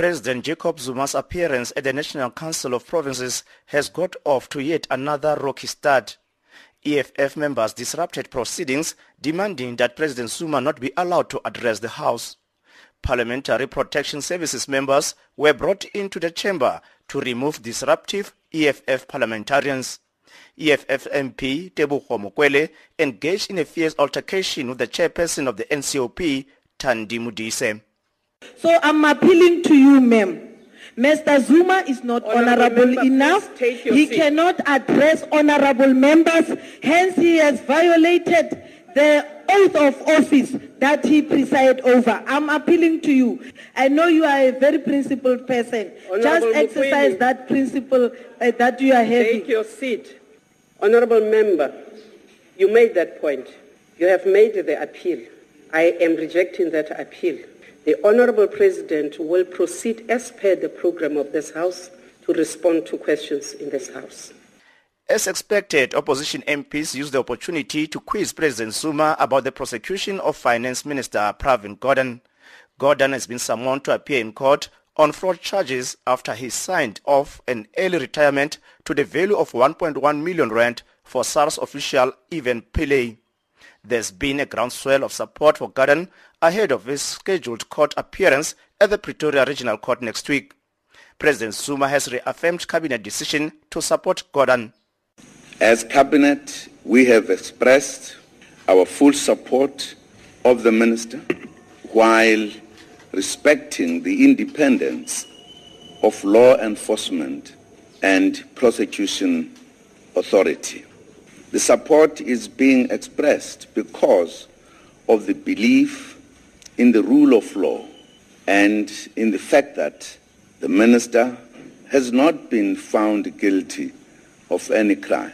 President Jacob Zuma's appearance at the National Council of Provinces has got off to yet another rocky start. EFF members disrupted proceedings demanding that President Zuma not be allowed to address the House. Parliamentary Protection Services members were brought into the chamber to remove disruptive EFF parliamentarians. EFF MP Tebogo Mokwele engaged in a fierce altercation with the chairperson of the NCOP, Thandi Modise. So I'm appealing to you, ma'am. Mr. Zuma is not Honorable honorable enough. please take your He seat. cannot address honorable members. Hence, he has violated the oath of office that he presided over. I'm appealing to you. I know you are a very principled person. Just exercise that principle uh, that you are having. Take your seat. Honorable member, you made that point. You have made the appeal. I am rejecting that appeal. The Honorable President will proceed as per the program of this House to respond to questions in this House. As expected, opposition MPs used the opportunity to quiz President Zuma about the prosecution of Finance Minister Pravin Gordhan. Gordhan has been summoned to appear in court on fraud charges after he signed off an early retirement to the value of 1.1 million rand for SARS official Ivan Pillay. There's been a groundswell of support for Gordhan ahead of his scheduled court appearance at the Pretoria Regional Court next week. President Zuma has reaffirmed cabinet decision to support Gordhan. As Cabinet, we have expressed our full support of the Minister while respecting the independence of law enforcement and prosecution authority. The support is being expressed because of the belief in the rule of law and in the fact that the Minister has not been found guilty of any crime.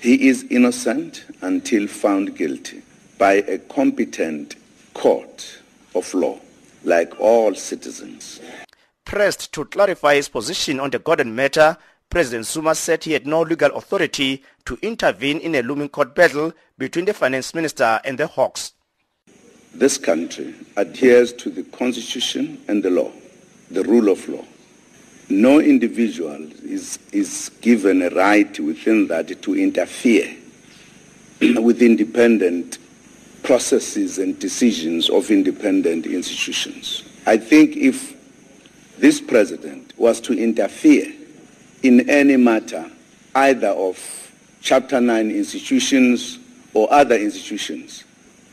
He is innocent until found guilty by a competent court of law, like all citizens. Pressed to clarify his position on the Gordhan matter, President Zuma said he had no legal authority to intervene in a looming court battle between the finance minister and the Hawks. This country adheres to the Constitution and the law, the rule of law. No individual is, is given a right within that to interfere with independent processes and decisions of independent institutions. I think if this president was to interfere in any matter, either of Chapter 9 institutions or other institutions,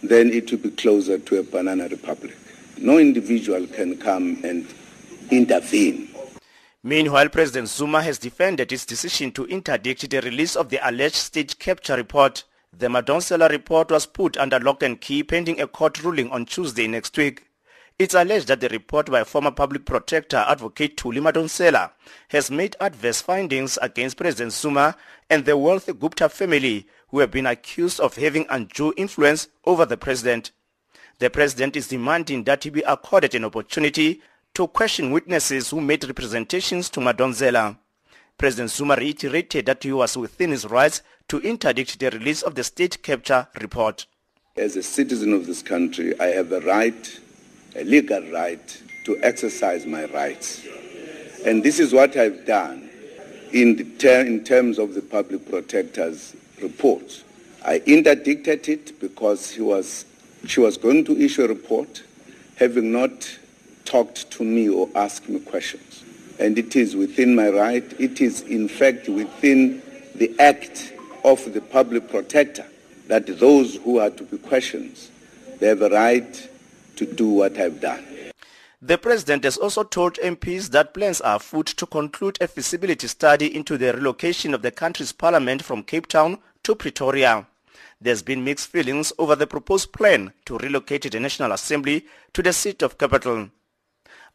then it will be closer to a banana republic. No individual can come and intervene. Meanwhile, President Zuma has defended his decision to interdict the release of the alleged state capture report. The Madonsela report was put under lock and key pending a court ruling on Tuesday next week. It's alleged that the report by former public protector advocate Thuli Madonsela has made adverse findings against President Zuma and the wealthy Gupta family who have been accused of having undue influence over the president. The president is demanding that he be accorded an opportunity to question witnesses who made representations to Madonsela. President Zuma reiterated that he was within his rights to interdict the release of the state capture report. As a citizen of this country, I have a right, a legal right, to exercise my rights. And this is what I've done in, ter- in terms of the public protector's report. I interdicted it because he was, she was going to issue a report having not talked to me or asked me questions. And it is within my right, it is in fact within the act of the public protector that those who are to be questioned, they have a right to do what I've done. The president has also told MPs that plans are afoot to conclude a feasibility study into the relocation of the country's parliament from Cape Town to Pretoria. There's been mixed feelings over the proposed plan to relocate the National Assembly to the seat of capital.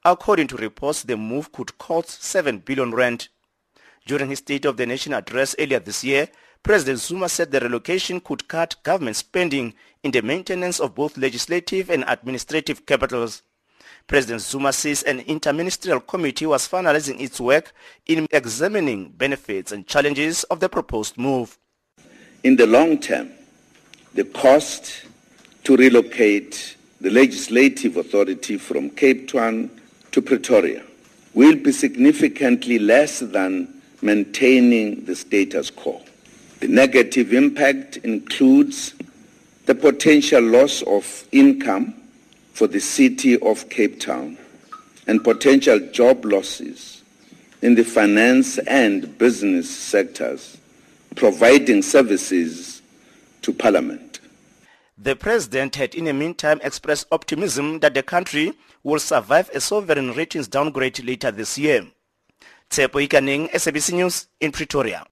According to reports, the move could cost 7 billion rand. During his State of the Nation address earlier this year, President Zuma said the relocation could cut government spending in the maintenance of both legislative and administrative capitals. President Zuma says an interministerial committee was finalizing its work in examining benefits and challenges of the proposed move. In the long term, the cost to relocate the legislative authority from Cape Town to Pretoria will be significantly less than maintaining the status quo. The negative impact includes the potential loss of income for the city of Cape Town and potential job losses in the finance and business sectors providing services to Parliament. The president had in the meantime expressed optimism that the country will survive a sovereign ratings downgrade later this year. Tsepo Ikaning, SABC News in Pretoria.